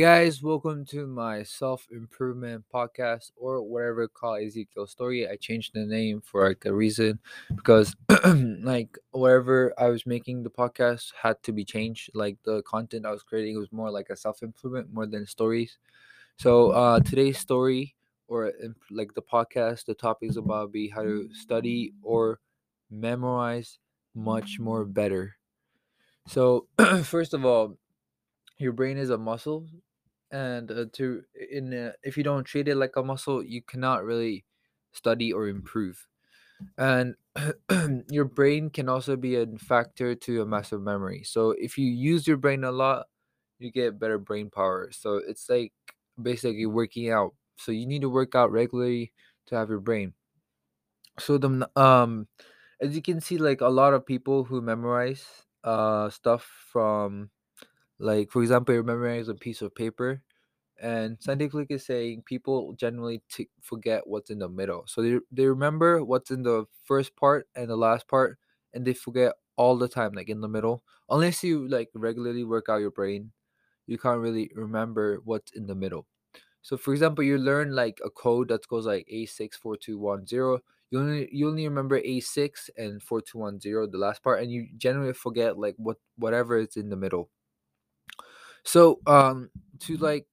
Guys, welcome to my self improvement podcast or whatever call Ezekiel story. I changed the name for like a reason because like whatever I was making the podcast had to be changed. Like the content I was creating was more like a self improvement more than stories. So uh today's story or like the podcast, the topic is about be how to study or memorize much more better. So first of all, your brain is a muscle and uh, to in uh, if you don't treat it like a muscle you cannot really study or improve. And your brain can also be a factor to a massive memory. So if you use your brain a lot you get better brain power. So it's like basically working out. So you need to work out regularly to have your brain. So the um as you can see like a lot of people who memorize uh stuff from like, for example, you memorize a piece of paper, and scientific is saying people generally t- forget what's in the middle. So they, they remember what's in the first part and the last part, and they forget all the time, like in the middle. Unless you like regularly work out your brain, you can't really remember what's in the middle. So, for example, you learn like a code that goes like A64210. You only you only remember A6 and 4210, the last part, and you generally forget like what whatever is in the middle. So, um, to like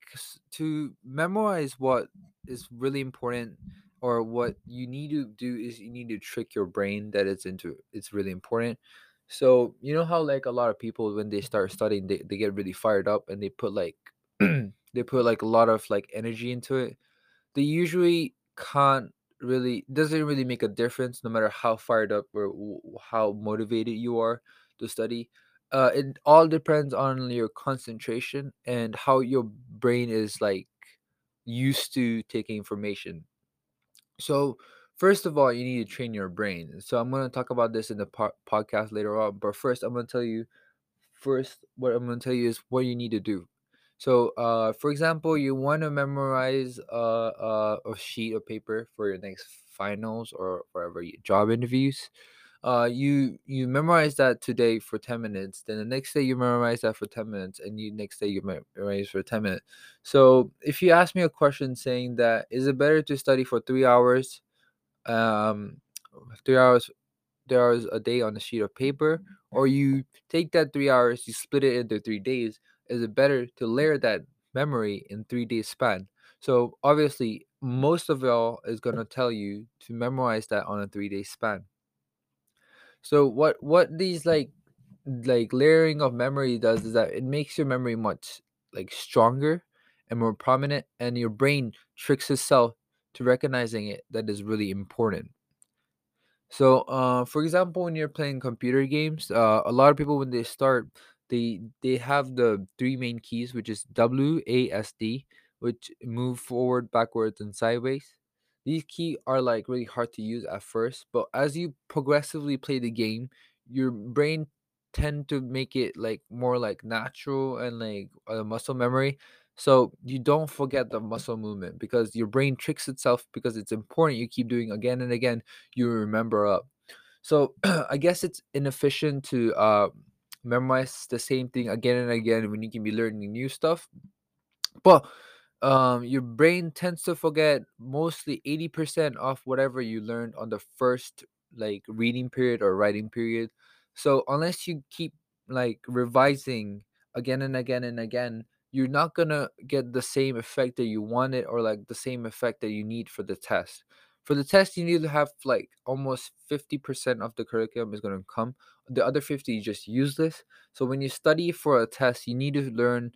to memorize what is really important or what you need to do is you need to trick your brain that it's into it's really important. So, you know how like a lot of people when they start studying they, they get really fired up and they put like they put like a lot of like energy into it. They usually can't really doesn't really make a difference no matter how fired up or w- how motivated you are to study uh it all depends on your concentration and how your brain is like used to taking information. So first of all you need to train your brain. So i'm going to talk about this in the po- podcast later on but first i'm going to tell you first what i'm going to tell you is what you need to do. So uh for example you want to memorize uh, a sheet of paper for your next finals or whatever job interviews uh you you memorize that today for 10 minutes then the next day you memorize that for 10 minutes and you next day you memorize for 10 minutes. So if you ask me a question saying that is it better to study for three hours um three hours three hours a day on a sheet of paper or you take that three hours you split it into three days is it better to layer that memory in three days span? So obviously most of y'all is going to tell you to memorize that on a three day span so what what these like like layering of memory does is that it makes your memory much like stronger and more prominent and your brain tricks itself to recognizing it that is really important. So uh for example when you're playing computer games, uh a lot of people when they start they they have the three main keys which is W A S D which move forward, backwards and sideways. These keys are like really hard to use at first, but as you progressively play the game, your brain tend to make it like more like natural and like a muscle memory. So you don't forget the muscle movement because your brain tricks itself because it's important. You keep doing again and again, you remember up. So I guess it's inefficient to uh memorize the same thing again and again when you can be learning new stuff. But um your brain tends to forget mostly 80% of whatever you learned on the first like reading period or writing period. So unless you keep like revising again and again and again you're not gonna get the same effect that you wanted or like the same effect that you need for the test. For the test you need to have like almost 50% of the curriculum is going to come. The other 50 is just useless. So when you study for a test you need to learn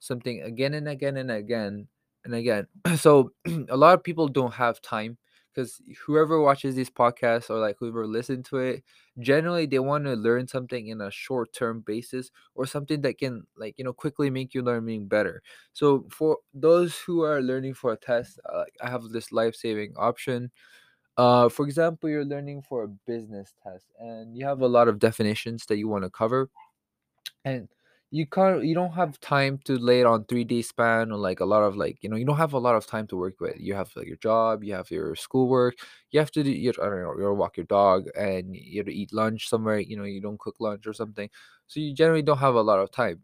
something again and again and again and again. So a lot of people don't have time because whoever watches these podcasts or like whoever listen to it generally they want to learn something in a short term basis or something that can like you know quickly make you learning better. So for those who are learning for a test uh, i have this life-saving option. Uh for example you're learning for a business test and you have a lot of definitions that you want to cover. And you can't you don't have time to lay it on three day span or like a lot of like you know you don't have a lot of time to work with. You have like your job you have your schoolwork you have to do you i don't know you walk your dog and you have to eat lunch somewhere you know you don't cook lunch or something. So you generally don't have a lot of time.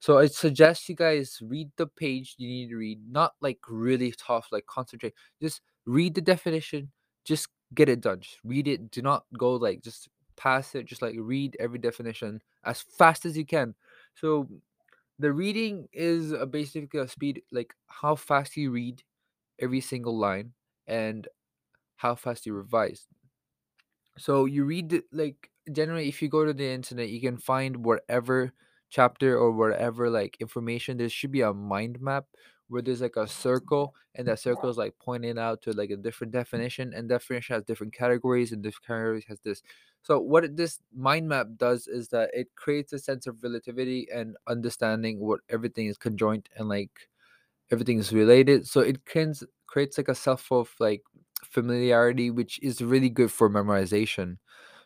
So i suggest you guys read the page you need to read not like really tough like concentrate. Just read the definition just get it done. Just read it. Do not go like just pass it. Just like read every definition as fast as you can so the reading is uh, basically a speed like how fast you read every single line and how fast you revise. So you read like generally if you go to the internet you can find whatever chapter or whatever like information there should be a mind map where there's like a circle and that circle is like pointing out to like a different definition and definition has different categories and different categories has this. So what this mind map does is that it creates a sense of relativity and understanding what everything is conjoint and like everything is related. So it can creates like a self of like familiarity which is really good for memorization.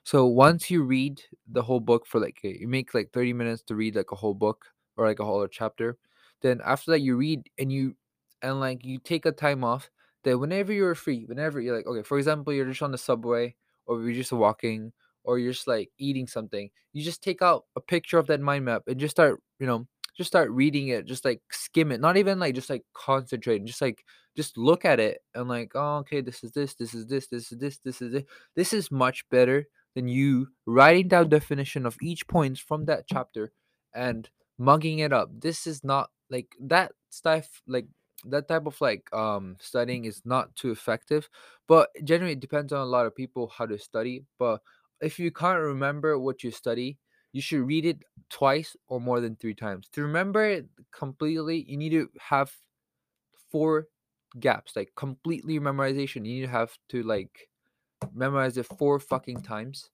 So once you read the whole book for like you make like 30 minutes to read like a whole book or like a whole chapter then after that you read and you and like you take a time off then whenever you're free whenever you're like okay for example you're just on the subway or you're just walking or you're just like eating something you just take out a picture of that mind map and just start you know just start reading it just like skim it not even like just like concentrate just like just look at it and like oh okay this is this this is this this is this this is it. This is much better than you writing down definition of each points from that chapter and mugging it up. This is not like that stuff like that type of like um studying is not too effective but generally it depends on a lot of people how to study but if you can't remember what you study you should read it twice or more than three times. To remember it completely, you need to have four gaps, like completely memorization. You need to have to like memorize it four fucking times,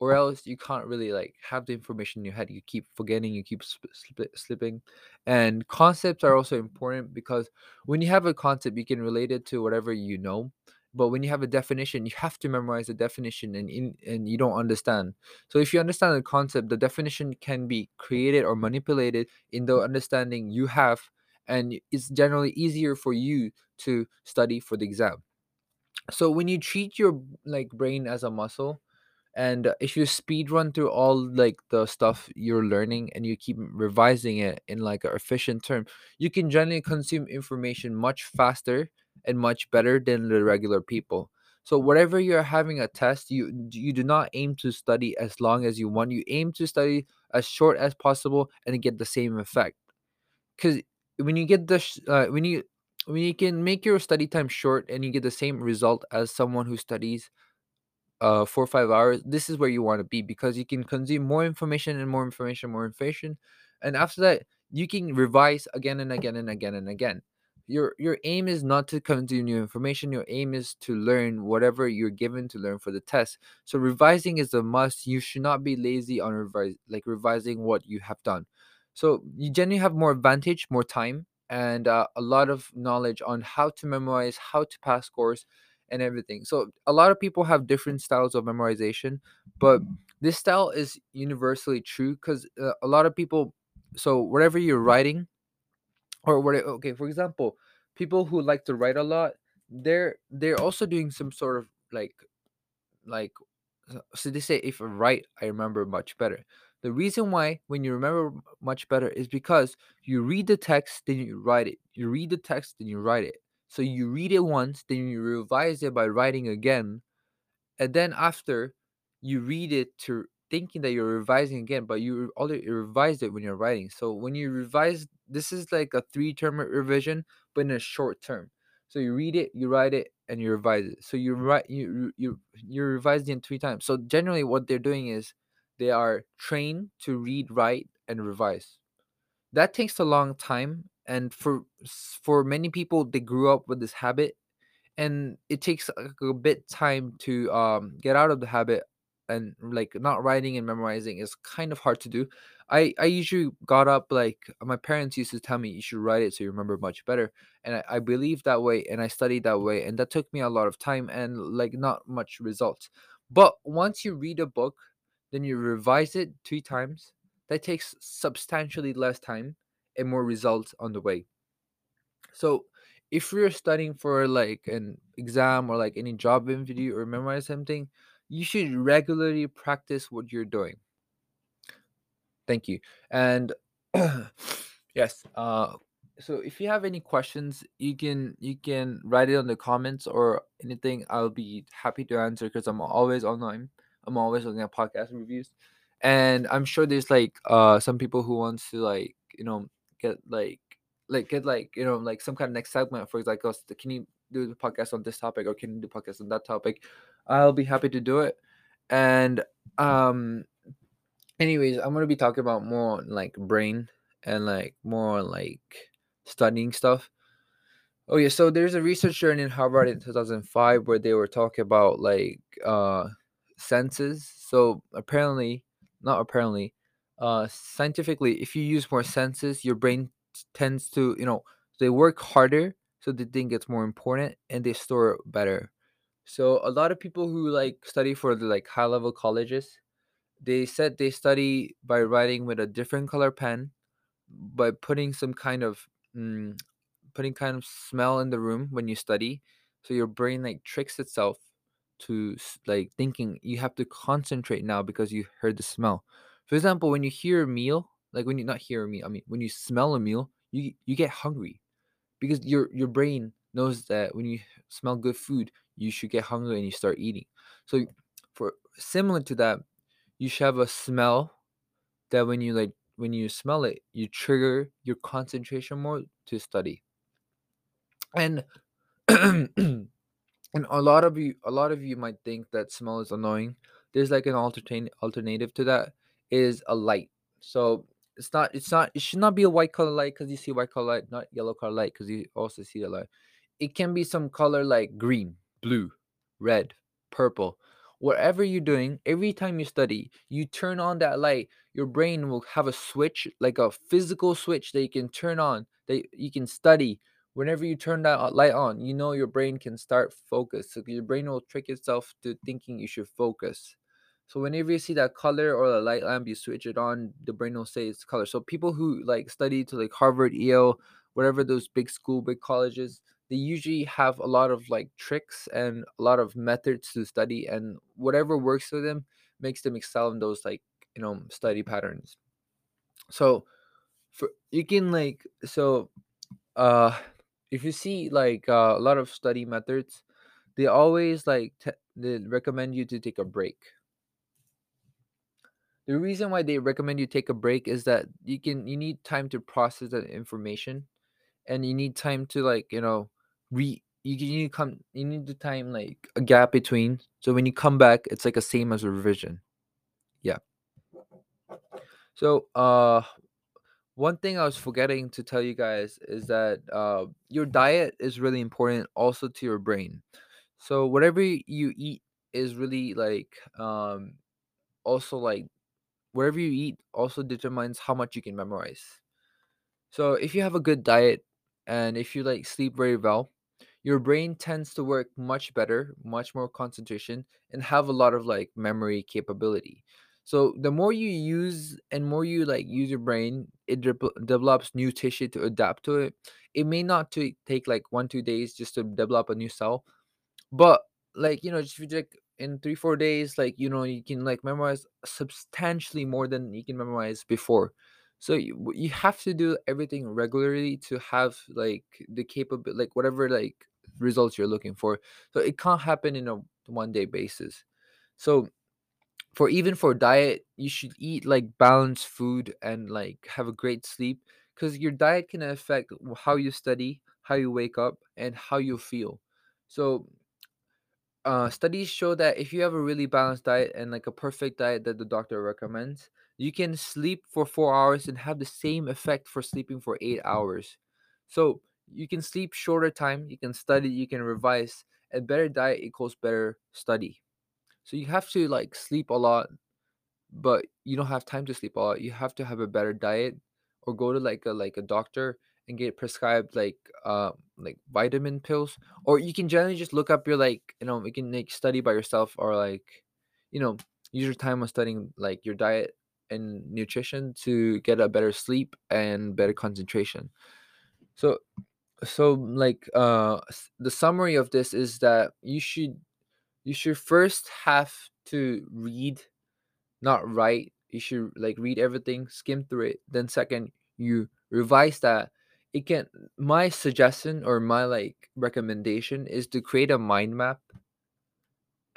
or else you can't really like have the information in your head. You keep forgetting, you keep sp- slip- slipping, and concepts are also important because when you have a concept, you can relate it to whatever you know. But when you have a definition, you have to memorize the definition, and in, and you don't understand. So if you understand the concept, the definition can be created or manipulated in the understanding you have, and it's generally easier for you to study for the exam. So when you treat your like brain as a muscle, and uh, if you speed run through all like the stuff you're learning and you keep revising it in like an efficient term, you can generally consume information much faster and much better than the regular people. So whatever you're having a test, you you do not aim to study as long as you want. You aim to study as short as possible and get the same effect. Because when you get the sh- uh, when you when you can make your study time short and you get the same result as someone who studies uh four or five hours this is where you want to be because you can consume more information and more information more information and after that you can revise again and again and again and again. Your your aim is not to consume new information your aim is to learn whatever you're given to learn for the test. So revising is a must you should not be lazy on revise like revising what you have done. So you generally have more advantage more time and uh, a lot of knowledge on how to memorize how to pass scores and everything. So a lot of people have different styles of memorization, but this style is universally true because uh, a lot of people. So whatever you're writing, or what? Okay, for example, people who like to write a lot, they're they're also doing some sort of like like uh, so they say if I write i remember much better the reason why when you remember much better is because you read the text then you write it you read the text then you write it so you read it once then you revise it by writing again and then after you read it to thinking that you're revising again but you already revised it when you're writing. So when you revise this is like a three term revision but in a short term. So you read it you write it and you revise it. So you write you you you revise it three times so generally what they're doing is they are trained to read write and revise. That takes a long time and for for many people they grew up with this habit and it takes a bit time to um get out of the habit and like not writing and memorizing is kind of hard to do. I i usually got up like my parents used to tell me you should write it so you remember much better and i, I believed that way and i studied that way and that took me a lot of time and like not much results. But once you read a book then you revise it three times that takes substantially less time and more results on the way so if you're studying for like an exam or like any job interview or memorize something, you should regularly practice what you're doing. Thank you. And yes, uh so if you have any questions, you can you can write it on the comments or anything. I'll be happy to answer because I'm always online. I'm always looking at podcast reviews. And I'm sure there's like uh some people who wants to like, you know, get like like get like, you know, like some kind of next segment for example, s- can you do the podcast on this topic or can you do podcast on that topic? I'll be happy to do it. And um anyways i'm going to be talking about more like brain and like more like studying stuff oh yeah so there's a research done in harvard in 2005 where they were talking about like uh senses so apparently not apparently uh scientifically if you use more senses your brain tends to you know they work harder so the thing gets more important and they store better so a lot of people who like study for the like high level colleges they said they study by writing with a different color pen, by putting some kind of mm, putting kind of smell in the room when you study, so your brain like tricks itself to like thinking you have to concentrate now because you heard the smell. For example, when you hear a meal, like when you not hear a meal, I mean when you smell a meal, you you get hungry because your your brain knows that when you smell good food, you should get hungry and you start eating. So for similar to that, you should have a smell that when you like when you smell it, you trigger your concentration more to study. And and a lot of you a lot of you might think that smell is annoying. There's like an alternate alternative to that is a light. So it's not it's not it should not be a white color light because you see white color light, not yellow color light because you also see the light. It can be some color like green, blue, red, purple. Whatever you're doing, every time you study, you turn on that light, your brain will have a switch, like a physical switch that you can turn on, that you can study. Whenever you turn that uh, light on, you know your brain can start focus. So your brain will trick itself to thinking you should focus. So whenever you see that color or the light lamp, you switch it on, the brain will say it's color. So people who like study to like Harvard, Yale, whatever those big school, big colleges, they usually have a lot of like tricks and a lot of methods to study and whatever works for them makes them excel in those like you know study patterns so for you can like so uh if you see like uh, a lot of study methods they always like they recommend you to take a break the reason why they recommend you take a break is that you can you need time to process that information and you need time to like you know re you you need to come you need the time like a gap between so when you come back it's like a same as a revision. Yeah. So uh one thing i was forgetting to tell you guys is that uh your diet is really important also to your brain. So whatever you eat is really like um also like wherever you eat also determines how much you can memorize So if you have a good diet and if you like sleep very well, your brain tends to work much better, much more concentration, and have a lot of like memory capability. So the more you use and more you like use your brain, it de- develops new tissue to adapt to it. It may not to take like one two days just to develop a new cell, but like you know, just if you like in three four days, like you know, you can like memorize substantially more than you can memorize before. So you, you have to do everything regularly to have like the capable like whatever like results you're looking for. So it can't happen in a one day basis. So for even for diet, you should eat like balanced food and like have a great sleep because your diet can affect how you study, how you wake up, and how you feel. So uh, studies show that if you have a really balanced diet and like a perfect diet that the doctor recommends, you can sleep for four hours and have the same effect for sleeping for eight hours. So you can sleep shorter time you can study you can revise and better diet equals better study so you have to like sleep a lot but you don't have time to sleep a lot you have to have a better diet or go to like a like a doctor and get prescribed like uh like vitamin pills or you can generally just look up your like you know you can like study by yourself or like you know use your time on studying like your diet and nutrition to get a better sleep and better concentration. So so like uh the summary of this is that you should you should first have to read not write. You should like read everything skim through it. Then second you revise that it can my suggestion or my like recommendation is to create a mind map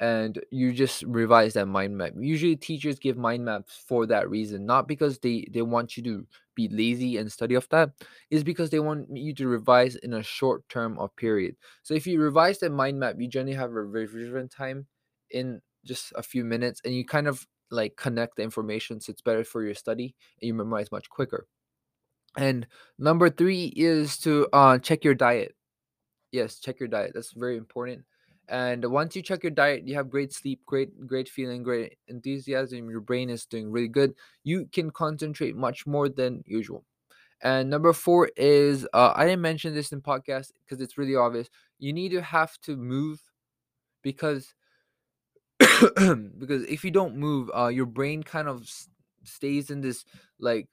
and you just revise that mind map. Usually teachers give mind maps for that reason, not because they they want you to be lazy and study off that, is because they want you to revise in a short term of period. So if you revise that mind map, you generally have a revision time in just a few minutes and you kind of like connect the information so it's better for your study and you memorize much quicker. And number 3 is to uh check your diet Yes, check your diet. That's very important. And once you check your diet, you have great sleep, great great feeling, great enthusiasm. Your brain is doing really good. You can concentrate much more than usual. And number four is uh, I didn't mention this in podcast because it's really obvious. You need to have to move because because if you don't move, uh, your brain kind of stays in this like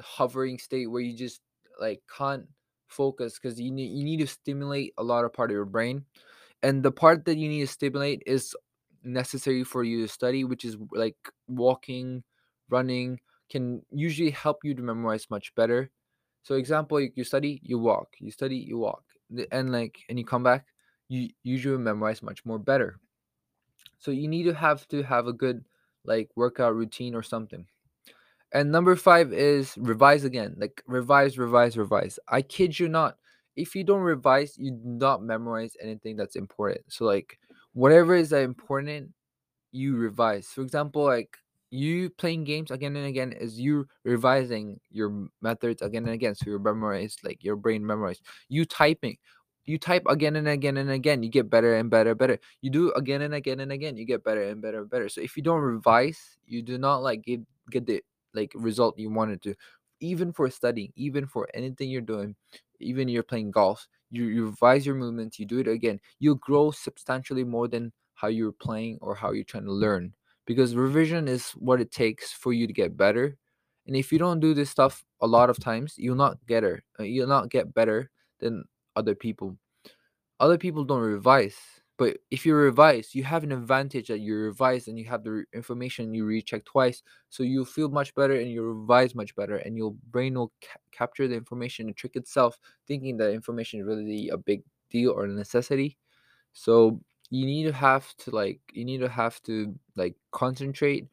hovering state where you just like can't focus because you need you need to stimulate a lot of part of your brain and the part that you need to stimulate is necessary for you to study which is like walking running can usually help you to memorize much better. So example you, study you walk you study you walk and like and you come back you usually memorize much more better. So you need to have to have a good like workout routine or something and number five is revise again. Like revise, revise, revise. I kid you not. If you don't revise, you do not memorize anything that's important. So like whatever is important, you revise. For example, like you playing games again and again is you revising your methods again and again. So you memorize, like your brain memorize. You typing. You type again and again and again, you get better and better, better. You do again and again and again, you get better and better and better. So if you don't revise, you do not like get get the like result you wanted to. Even for studying, even for anything you're doing, even you're playing golf, you, you revise your movements, you do it again, you'll grow substantially more than how you're playing or how you're trying to learn. Because revision is what it takes for you to get better and if you don't do this stuff a lot of times you'll not get her uh, you'll not get better than other people. Other people don't revise but if you revise you have an advantage that you revise and you have the information you recheck twice so you'll feel much better and you revise much better and your brain will ca- capture the information and trick itself thinking that information is really a big deal or a necessity. So you need to have to like you need to have to like concentrate,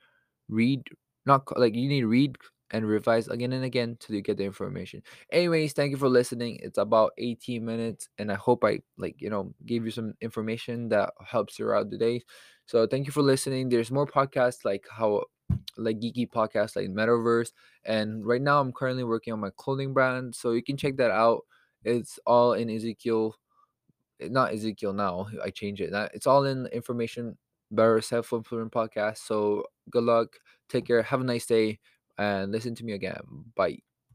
read, not like you need to read and revise again and again till you get the information. Anyways, thank you for listening. It's about 18 minutes and I hope I like, you know, gave you some information that helps you throughout the day. So thank you for listening. There's more podcasts like how like geeky podcasts like Metaverse. And right now I'm currently working on my clothing brand. So you can check that out. It's all in Ezekiel eh, not Ezekiel now. I change it. It's all in information better self improvement podcast. So good luck. Take care. Have a nice day and listen to me again. Bye.